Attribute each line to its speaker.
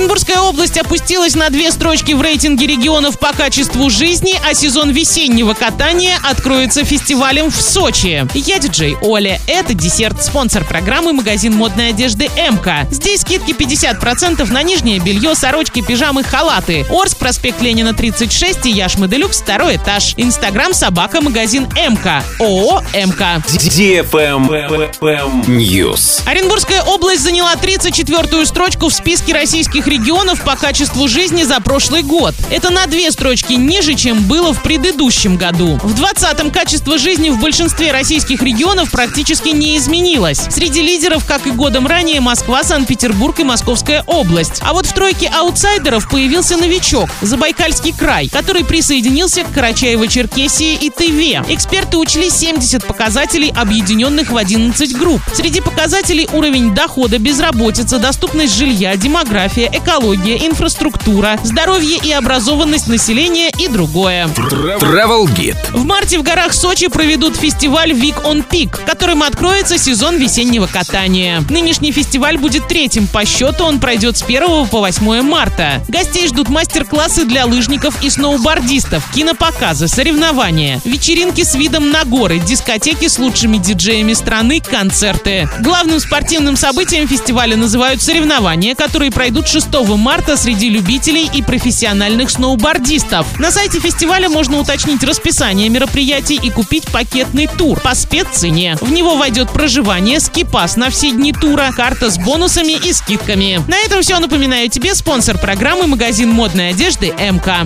Speaker 1: Оренбургская область опустилась на две строчки в рейтинге регионов по качеству жизни, а сезон весеннего катания откроется фестивалем в Сочи. Я диджей Оля. Это десерт, спонсор программы магазин модной одежды МК. Здесь скидки 50% на нижнее белье, сорочки, пижамы, халаты. Орск, проспект Ленина 36 и Яшмы Делюкс, второй этаж. Инстаграм собака магазин МК. ООО МК.
Speaker 2: News.
Speaker 1: Оренбургская область заняла 34-ю строчку в списке российских регионов по качеству жизни за прошлый год. Это на две строчки ниже, чем было в предыдущем году. В 20-м качество жизни в большинстве российских регионов практически не изменилось. Среди лидеров, как и годом ранее, Москва, Санкт-Петербург и Московская область. А вот в тройке аутсайдеров появился новичок – Забайкальский край, который присоединился к Карачаево-Черкесии и Тыве. Эксперты учли 70 показателей, объединенных в 11 групп. Среди показателей уровень дохода, безработица, доступность жилья, демография, экология, инфраструктура, здоровье и образованность населения и другое.
Speaker 2: Travel Guide.
Speaker 1: В марте в горах Сочи проведут фестиваль Week on Peak, которым откроется сезон весеннего катания. Нынешний фестиваль будет третьим по счету, он пройдет с 1 по 8 марта. Гостей ждут мастер-классы для лыжников и сноубордистов, кинопоказы, соревнования, вечеринки с видом на горы, дискотеки с лучшими диджеями страны, концерты. Главным спортивным событием фестиваля называют соревнования, которые пройдут 6 марта среди любителей и профессиональных сноубордистов. На сайте фестиваля можно уточнить расписание мероприятий и купить пакетный тур по спеццене. В него войдет проживание, скипас на все дни тура, карта с бонусами и скидками. На этом все. Напоминаю тебе спонсор программы магазин модной одежды МК.